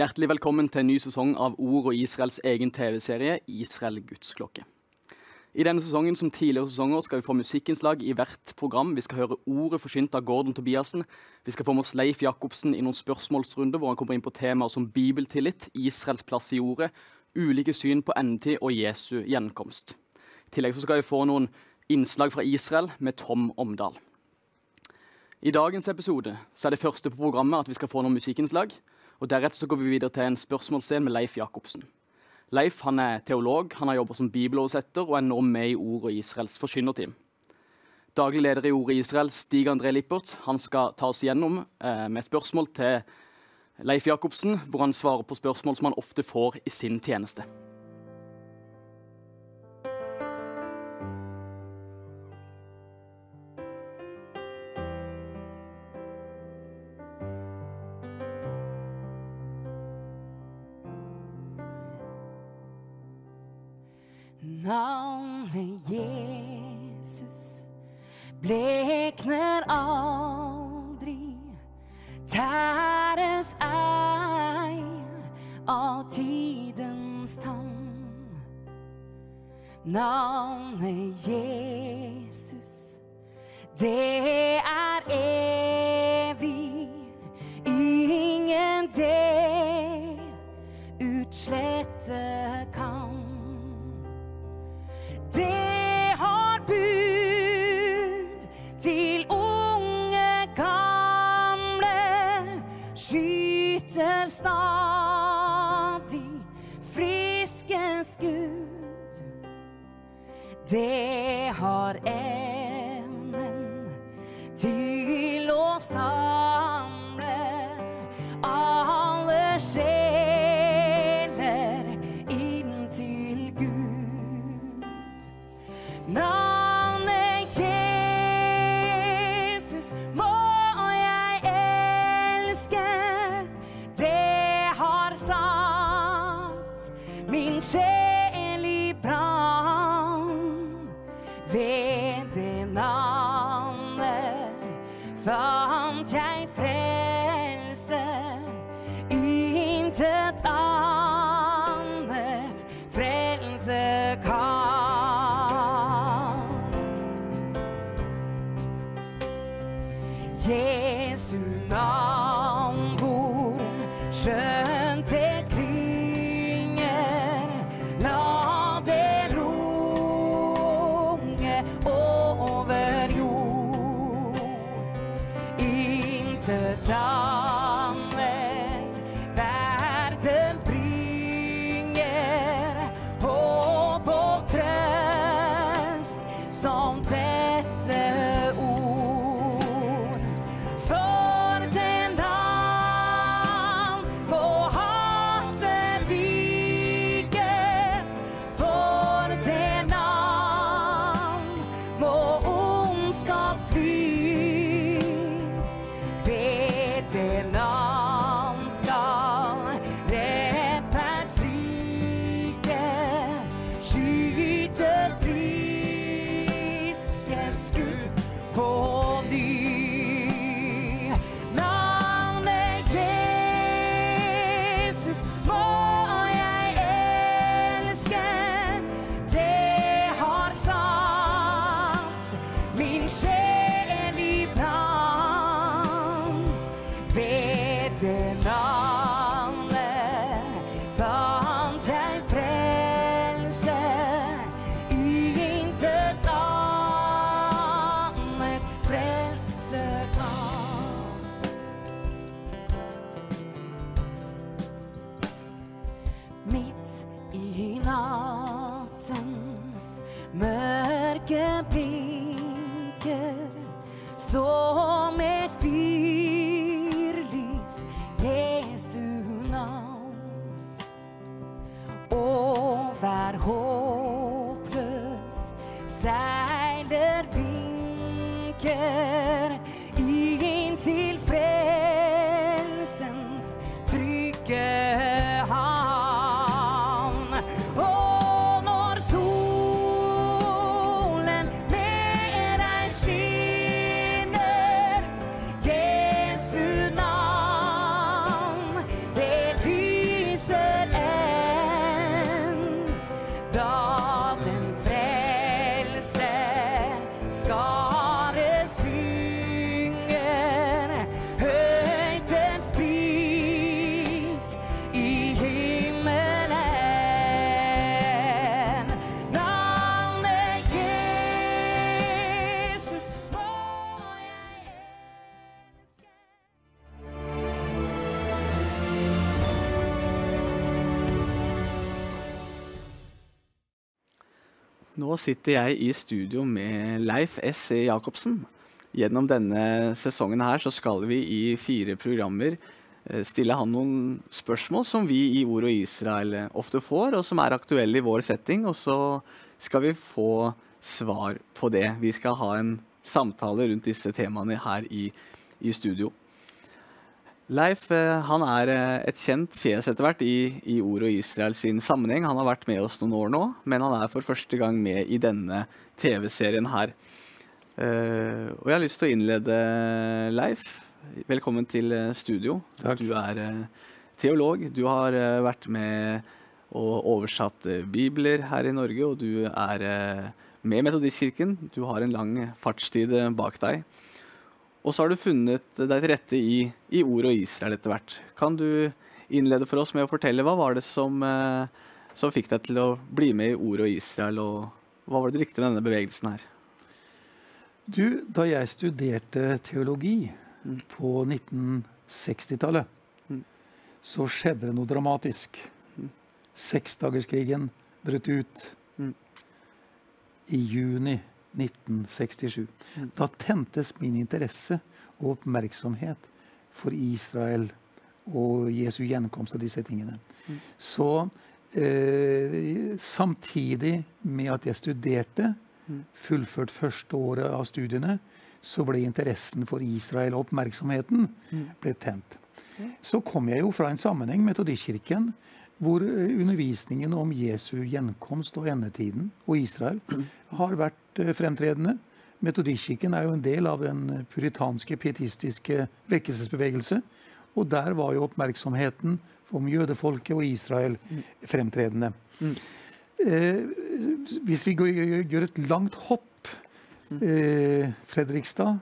Hjertelig velkommen til en ny sesong av Ord og Israels egen TV-serie Israel gudsklokke. I denne sesongen som tidligere sesonger skal vi få musikkinnslag i hvert program. Vi skal høre ordet forsynt av Gordon Tobiassen. Vi skal få med oss Leif Jacobsen i noen spørsmålsrunder hvor han kommer inn på temaer som bibeltillit, Israels plass i ordet, ulike syn på endetid og Jesu gjenkomst. I tillegg skal vi få noen innslag fra Israel med Tom Omdal. I dagens episode er det første på programmet at vi skal få noen musikkinnslag. Og Deretter så går vi videre til en spørsmålsscene med Leif Jacobsen. Leif han er teolog, han har jobbet som bibeloversetter og er nå med i Ord og Israels forkynnerteam. Daglig leder i Ordet Israel, Stig André Lippert, han skal ta oss gjennom eh, med spørsmål til Leif Jacobsen, hvor han svarer på spørsmål som han ofte får i sin tjeneste. Navnet Jesus, det er Intet annet That we can. Nå sitter jeg i studio med Leif S. Jacobsen. Gjennom denne sesongen her så skal vi i fire programmer eh, stille han noen spørsmål som vi i Ord og Israel eh, ofte får, og som er aktuelle i vår setting. Og så skal vi få svar på det. Vi skal ha en samtale rundt disse temaene her i, i studio. Leif eh, han er eh, et kjent fjes etter hvert i, i Ord og Israel sin sammenheng. Han har vært med oss noen år nå, men han er for første gang med i denne TV-serien her. Uh, og jeg har lyst til å innlede, Leif. Velkommen til studio. Takk. Du er teolog. Du har vært med og oversatt bibler her i Norge, og du er med Metodistkirken. Du har en lang fartstid bak deg. Og så har du funnet deg til rette i, i Ord og Israel etter hvert. Kan du innlede for oss med å fortelle hva var det som, eh, som fikk deg til å bli med i Ord og Israel, og hva var det du likte med denne bevegelsen her? Du, da jeg studerte teologi Mm. på 1960-tallet, Mm. så skjedde det noe dramatisk. Seksdagerskrigen brøt ut Mm. i juni 1967. Da tentes min interesse og oppmerksomhet for Israel og Jesu gjenkomst og disse tingene. Så eh, samtidig med at jeg studerte, fullført første året av studiene, så ble interessen for Israel og oppmerksomheten ble tent. Så kom jeg jo fra en sammenheng, Metodistkirken, hvor eh, undervisningen om Jesu gjenkomst og endetiden og Israel har vært eh, fremtredende. Metodikken er jo en del av den puritanske, pietistiske vekkelsesbevegelse. Og der var jo oppmerksomheten om jødefolket og Israel fremtredende. Eh, hvis vi gjør et langt hopp eh, Fredrikstad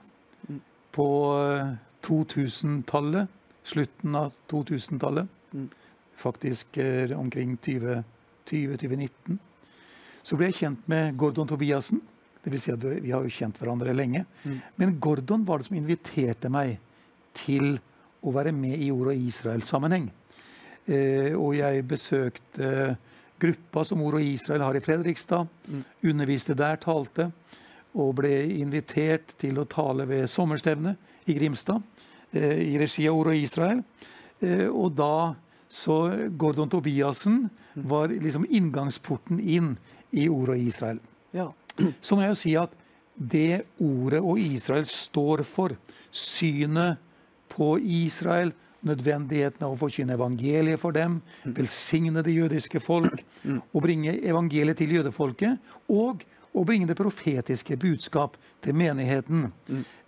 på eh, 2000-tallet, slutten av 2000-tallet, faktisk omkring 20 20-2019, så ble jeg kjent med Gordon Tobiassen. Det vil si at vi har jo kjent hverandre lenge. Men Gordon var det som inviterte meg til å være med i Ord og Israel-sammenheng. Eh, og jeg besøkte gruppa som Ord og Israel har i Fredrikstad. Underviste der, talte. Og ble invitert til å tale ved sommerstevnet i Grimstad eh, i regi av Ord og Israel. Eh, og da så Gordon Tobiassen var liksom inngangsporten inn i ordet Israel. Ja. Så må jeg jo si at det ordet og Israel står for, synet på Israel, nødvendigheten av å forkynne evangeliet for dem, velsigne det jødiske folk, og bringe evangeliet til jødefolket, og å bringe det profetiske budskap til menigheten.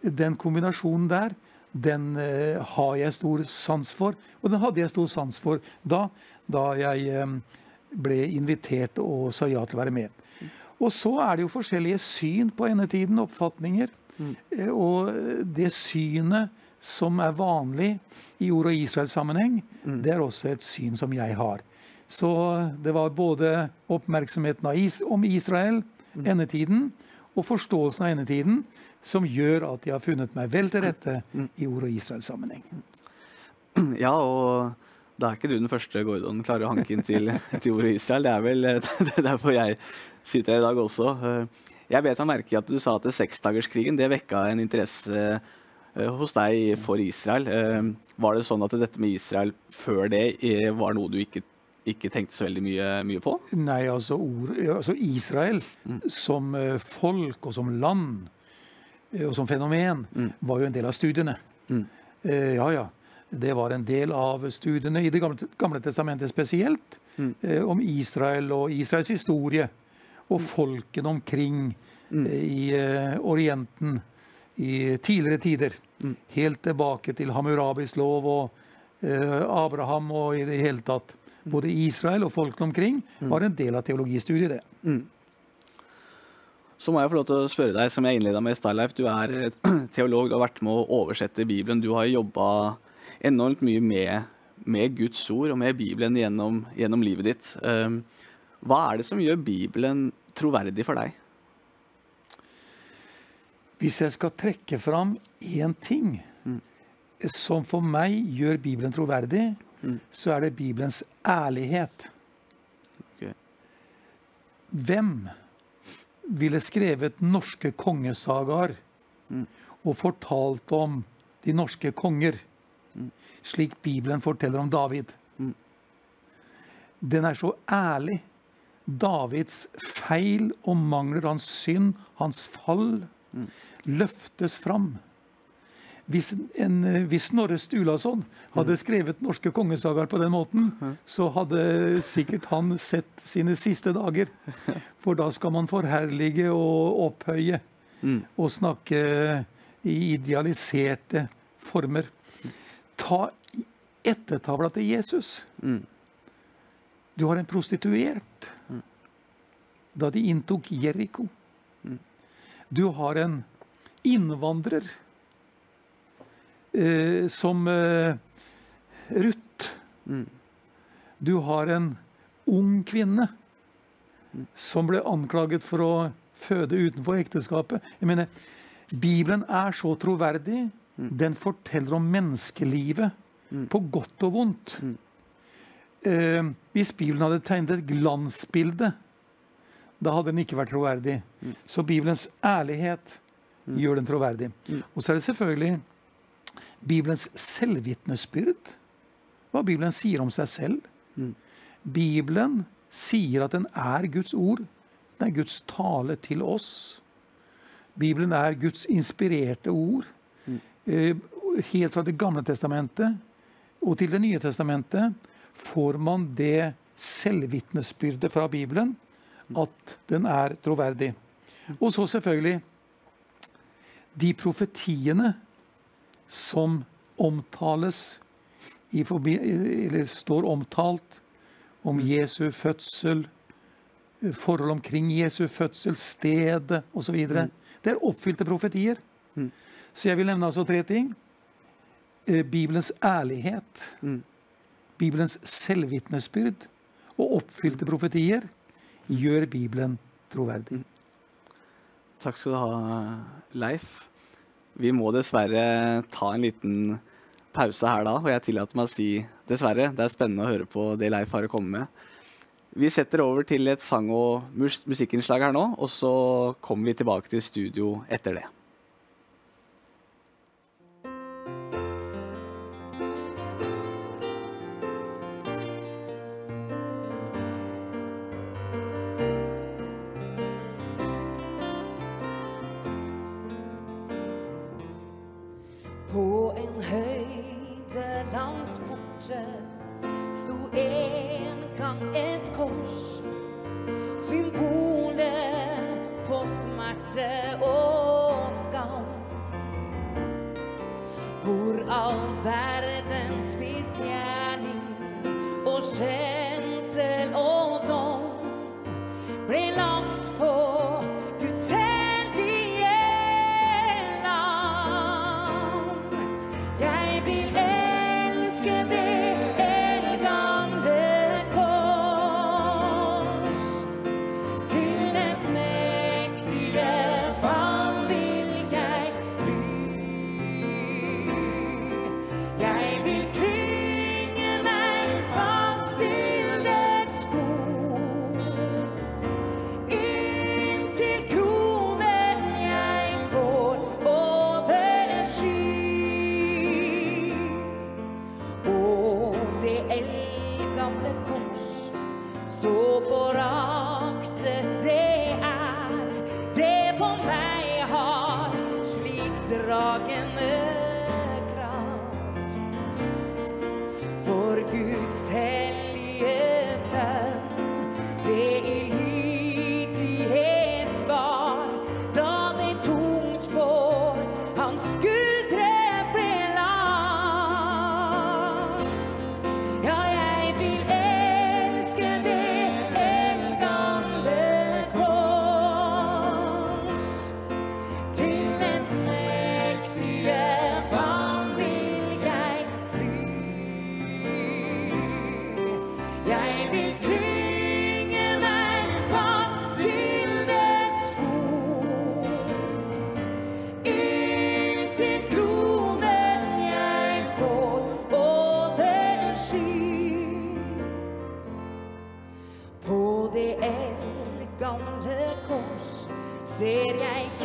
Den kombinasjonen der, den eh, har jeg stor sans for, og den hadde jeg stor sans for da, da jeg eh, ble invitert og sa ja til å være med. Og så er det jo forskjellige syn på endetiden, oppfatninger. Mm. Og det synet som er vanlig i ord- og Israel-sammenheng, det er også et syn som jeg har. Så det var både oppmerksomheten om Israel, endetiden, og forståelsen av endetiden som gjør at jeg har funnet meg vel til rette i ord- og Israel-sammenheng. ja, og da er ikke du den første Gordon klarer å hanke inn til, til ordet Israel. Det er vel det er derfor jeg sitter her i dag også. Jeg bet meg merke i at du sa at seksdagerskrigen det vekka en interesse eh, hos deg for Israel. Eh, Var det sånn at dette med Israel før det eh, var noe du ikke, ikke tenkte så veldig mye, mye på? Nei, altså, ord, altså Israel som eh, folk og som land eh, og som fenomen var jo en del av studiene. Eh, ja, ja. Det var en del av studiene i Det gamle, gamle testamentet spesielt, eh, om Israel og Israels historie. Og folkene omkring eh, i eh, Orienten i tidligere tider. Helt tilbake til Hammurabis lov og eh, Abraham og i det hele tatt både Israel og folkene omkring, var en del av teologistudiet. det. Så må jeg få lov til å spørre deg, som jeg innleda med i Starlife, du er eh, teolog, du har vært med å oversette Bibelen. Du har jobba enormt mye med, med Guds ord og med Bibelen gjennom, gjennom livet ditt. Um, hva er det som gjør Bibelen troverdig for deg? Hvis jeg skal trekke fram én ting som for meg gjør Bibelen troverdig, så er det Bibelens ærlighet. Hvem ville skrevet norske kongesagaer og fortalt om de norske konger, slik Bibelen forteller om David? Den er så ærlig. Davids feil og mangler, hans synd, hans fall, løftes fram. Hvis, en, eh, hvis Snorre Stulason hadde skrevet norske kongesagaer på den måten, så hadde sikkert han sett sine siste dager. For da skal man forherlige og opphøye og snakke i idealiserte former. Ta ettertavla til Jesus. Du har en prostituert da de inntok Jeriko. Du har en innvandrer eh, som eh, Ruth. Du har en ung kvinne som ble anklaget for å føde utenfor ekteskapet. Jeg mener, Bibelen er så troverdig. Den forteller om menneskelivet på godt og vondt. Eh, hvis Bibelen hadde tegnet et glansbilde, da hadde den ikke vært troverdig. Så Bibelens ærlighet gjør den troverdig. Og så er det selvfølgelig Bibelens selvvitnesbyrd. Hva Bibelen sier om seg selv. Bibelen sier at den er Guds ord. Den er Guds tale til oss. Bibelen er Guds inspirerte ord. Mm. Helt fra Det gamle testamentet og til Det nye testamentet får man det selvvitnesbyrdet fra Bibelen at den er troverdig. Og så selvfølgelig de profetiene som omtales i forbi, eller står omtalt om Jesu fødsel, forhold omkring Jesu fødsel, stedet osv. Det er oppfylte profetier. Så jeg vil nevne altså tre ting. Eh, Bibelens ærlighet, Bibelens selvvitnesbyrd og oppfylte profetier gjør Bibelen troverdig. Takk skal du ha, Leif. Vi må dessverre ta en liten pause her da, og jeg tillater meg å si dessverre. Det er spennende å høre på det Leif har å komme med. Vi setter over til et sang- og musikkinnslag her nå, og så kommer vi tilbake til studio etter det. Ser jeg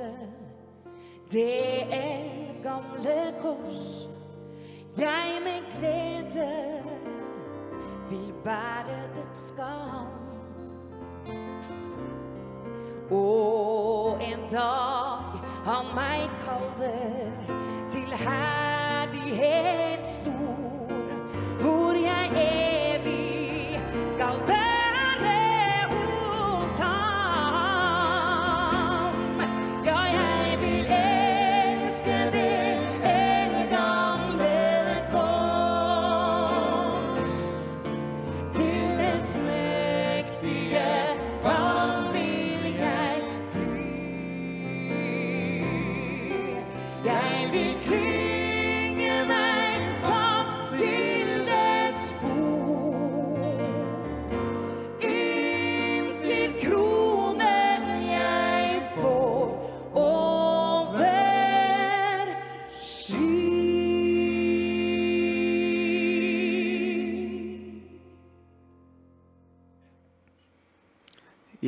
forlate det eldgamle kors. Jeg med glede vil bære dets skam. Og en dag han meg kaller til herlighet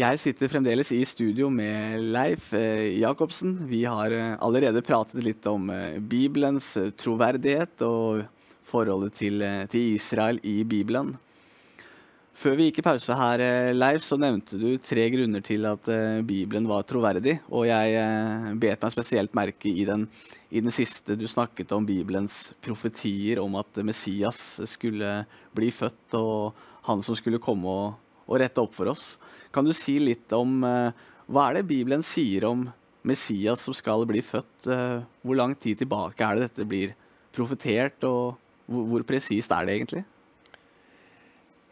Jeg sitter fremdeles i studio med Leif eh, Jacobsen. Vi har eh, allerede pratet litt om eh, Bibelens troverdighet og forholdet til, Israel i Bibelen. Før vi gikk i pause her, Leif, så nevnte du tre grunner til at Bibelen var troverdig. Og jeg bet meg spesielt merke i den, i den siste du snakket om Bibelens profetier om at Messias skulle bli født, og han som skulle komme og, og rette opp for oss. Kan du si litt om eh, hva er det Bibelen sier om Messias som skal bli født? Eh, hvor lang tid tilbake er det dette blir profetert, og hvor, hvor presist er det egentlig?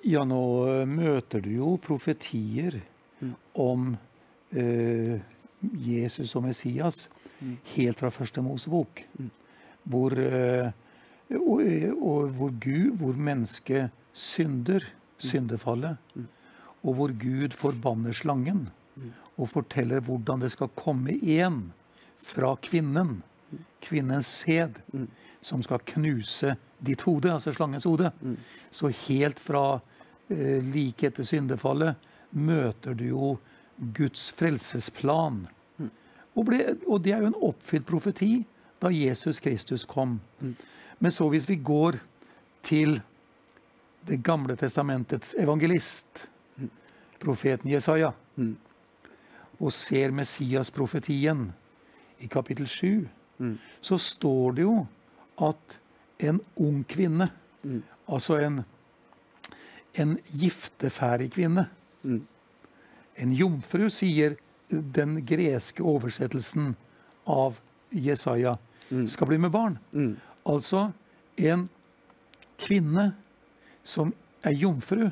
Ja, nå eh, møter du jo profetier om eh, Jesus og Messias helt fra første Mosebok. Hvor, eh, og, og hvor Gud, hvor mennesket synder, syndefallet. Og hvor Gud forbanner slangen og forteller hvordan det skal komme igjen fra kvinnen, kvinnens sæd, som skal knuse ditt hode, altså slangens hode. Så helt fra eh, like etter syndefallet møter du jo Guds frelsesplan. Og, ble, og det er jo en oppfylt profeti da Jesus Kristus kom. Men så hvis vi går til Det gamle testamentets evangelist, profeten Jesaja, og ser Messias-profetien i kapittel 7, så står det jo at en ung kvinne, altså en, en gifteferdig kvinne, en jomfru, sier den greske oversettelsen av Jesaja, skal bli med barn. Altså en kvinne som er jomfru,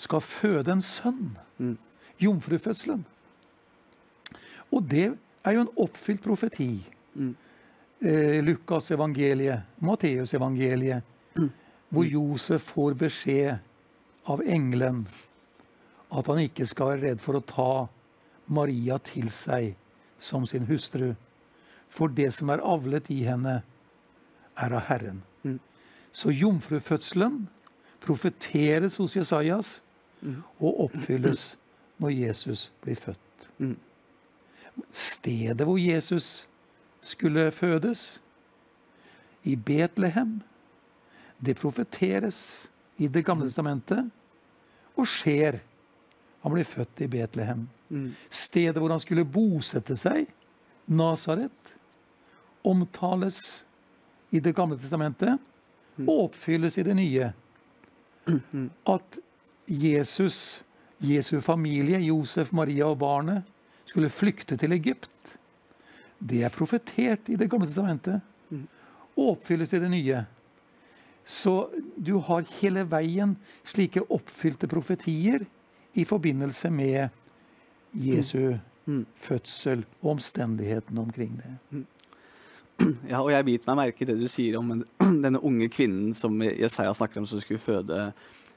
skal føde en sønn. Jomfrufødselen. Og det er jo en oppfylt profeti. Eh, Lukas evangeliet, Matteus evangeliet, hvor Josef får beskjed av engelen at han ikke skal være redd for å ta Maria til seg som sin hustru. For det som er avlet i henne, er av Herren. Så jomfrufødselen profeteres hos Jesajas og oppfylles når Jesus blir født. Stedet hvor Jesus skulle fødes, i Betlehem, det profeteres i Det gamle testamentet og skjer. Han blir født i Betlehem. Stedet hvor han skulle bosette seg, Nasaret, omtales i Det gamle testamentet og oppfylles i det nye. At Jesus, Jesu familie, Josef, Maria og barnet, skulle flykte til Egypt. Det er profetert i Det gamle testamentet og oppfylles i det nye. Så du har hele veien slike oppfylte profetier i forbindelse med Jesu fødsel og omstendighetene omkring det. Ja, og jeg biter meg merke i det du sier om denne unge kvinnen som Jesaja snakker om, som skulle føde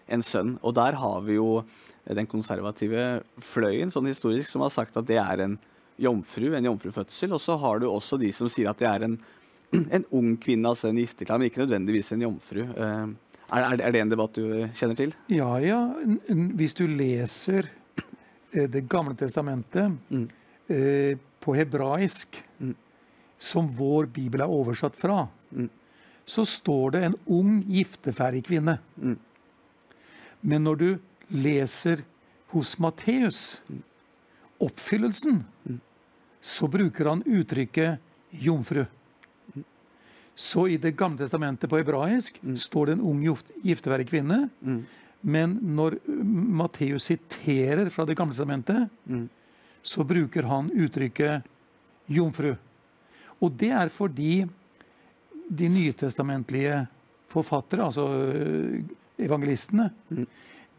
en sønn. Og der har vi jo den konservative fløyen sånn historisk, som har sagt at det er en jomfru, en jomfrufødsel. Og så har du også de som sier at det er en, en ung kvinne, altså en gifteklar, men ikke nødvendigvis en jomfru. Eh, er, er, det en debatt du kjenner til? Ja, ja. Hvis du leser eh, Det gamle testamentet mm. på hebraisk, som vår bibel er oversatt fra, så står det en ung gifteferdig kvinne. Men når du leser hos Matteus, oppfyllelsen, så bruker han uttrykket jomfru. Så i Det gamle testamentet på hebraisk står det en ung gift- gifteferdig kvinne. Men når Matteus siterer fra Det gamle testamentet, så bruker han uttrykket jomfru. Og det er fordi de nytestamentlige forfattere, altså evangelistene,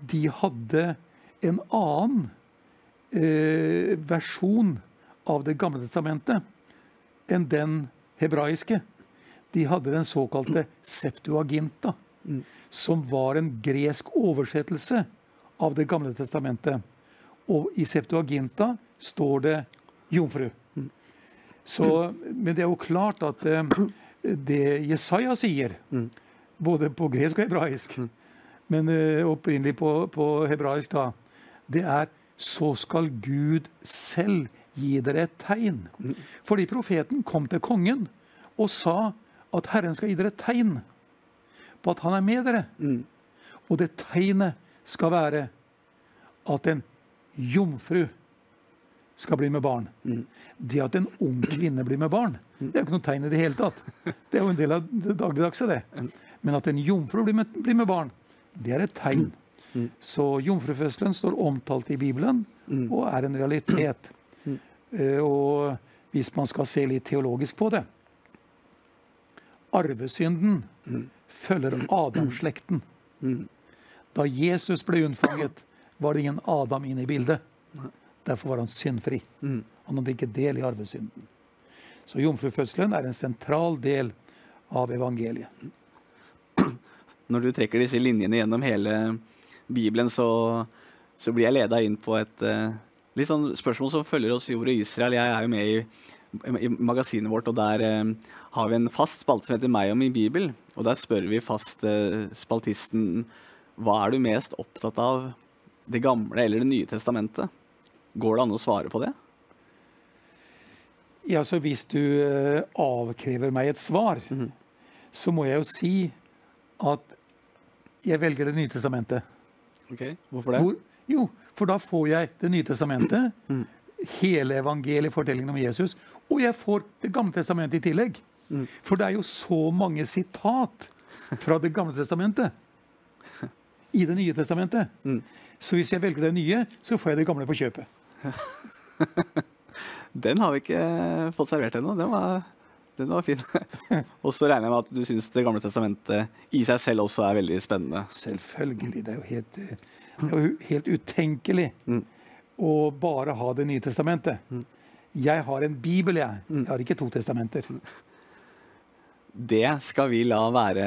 de hadde en annen eh, versjon av Det gamle testamentet enn den hebraiske. De hadde den såkalte Septuaginta, som var en gresk oversettelse av Det gamle testamentet. Og i Septuaginta står det jomfru. Så, men det er jo klart at eh, det Jesaja sier, både på gresk og hebraisk, men eh, opprinnelig på, på hebraisk, da, det er så skal Gud selv gi dere et tegn. Fordi profeten kom til kongen og sa at Herren skal gi dere et tegn på at han er med dere. Og det tegnet skal være at en jomfru skal bli med barn. Det at en ung kvinne blir med barn, det er jo ikke noe tegn i det hele tatt. Det er jo en del av det dagligdagse, det. Men at en jomfru blir med, barn, det er et tegn. Så jomfrufødselen står omtalt i Bibelen og er en realitet. Mm. Og hvis man skal se litt teologisk på det Arvesynden følger Adamslekten. Da Jesus ble unnfanget, var det ingen Adam inne i bildet. Derfor var han syndfri. Han hadde ikke del i arvesynden. Så jomfrufødselen er en sentral del av evangeliet. Når du trekker disse linjene gjennom hele Bibelen, så, så blir jeg leda inn på et uh, litt sånn spørsmål som følger oss i ordet Israel. Jeg er jo med i, i magasinet vårt, og der uh, har vi en fast spalte som heter Meg og min bibel. Og der spør vi fast uh, spaltisten hva er du mest opptatt av, Det gamle eller Det nye testamentet? Går det an å svare på det? Ja, så Hvis du avkrever meg et svar, så må jeg jo si at jeg velger Det nye testamentet. Ok, Hvorfor det? Hvor, jo, for da får jeg Det nye testamentet, hele evangeliet, fortellingen om Jesus, og jeg får Det gamle testamentet i tillegg. For det er jo så mange sitat fra Det gamle testamentet i Det nye testamentet. Så hvis jeg velger det nye, så får jeg det gamle på kjøpet. Den har vi ikke fått servert ennå. Den var, den var fin. og så regner jeg med at du syns Det gamle testamentet i seg selv også er veldig spennende. Selvfølgelig. Det er jo helt, eh, er jo helt utenkelig å bare ha Det nye testamentet. Jeg har en bibel, jeg. Jeg har ikke to testamenter. Det skal vi la være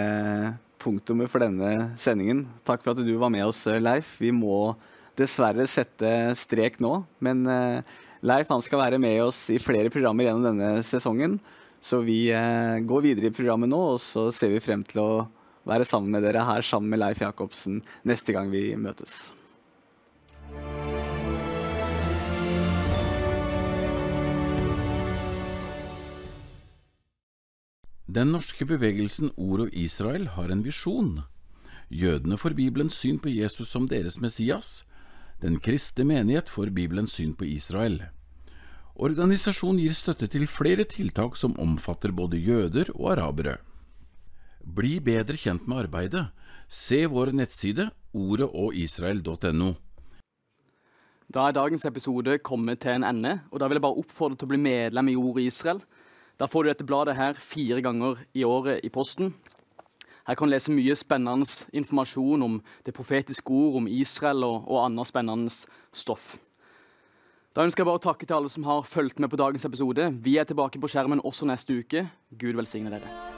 punktumet for denne sendingen. Takk for at du var med oss, Leif. Vi må dessverre sette strek nå, men eh, Leif han skal være med oss i flere programmer gjennom denne sesongen. Så vi eh, går videre i programmet nå, og så ser vi frem til å være sammen med dere her sammen med Leif Jacobsen neste gang vi møtes. Den norske bevegelsen Ord og Israel har en visjon. Jødene får Bibelens syn på Jesus som deres Messias. Den kristne menighet får Bibelens syn på Israel. Organisasjonen gir støtte til flere tiltak som omfatter både jøder og arabere. Bli bedre kjent med arbeidet. Se vår nettside ordet-og-israel.no. Da er dagens episode kommet til en ende, og da vil jeg bare oppfordre til å bli medlem i Ordet Israel. Da får du dette bladet her fire ganger i året i posten. Her kan du lese mye spennende informasjon om det profetiske ord, om Israel og, og annet spennende stoff. Da ønsker jeg bare å takke til alle som har fulgt med på dagens episode. Vi er tilbake på skjermen også neste uke. Gud velsigne dere.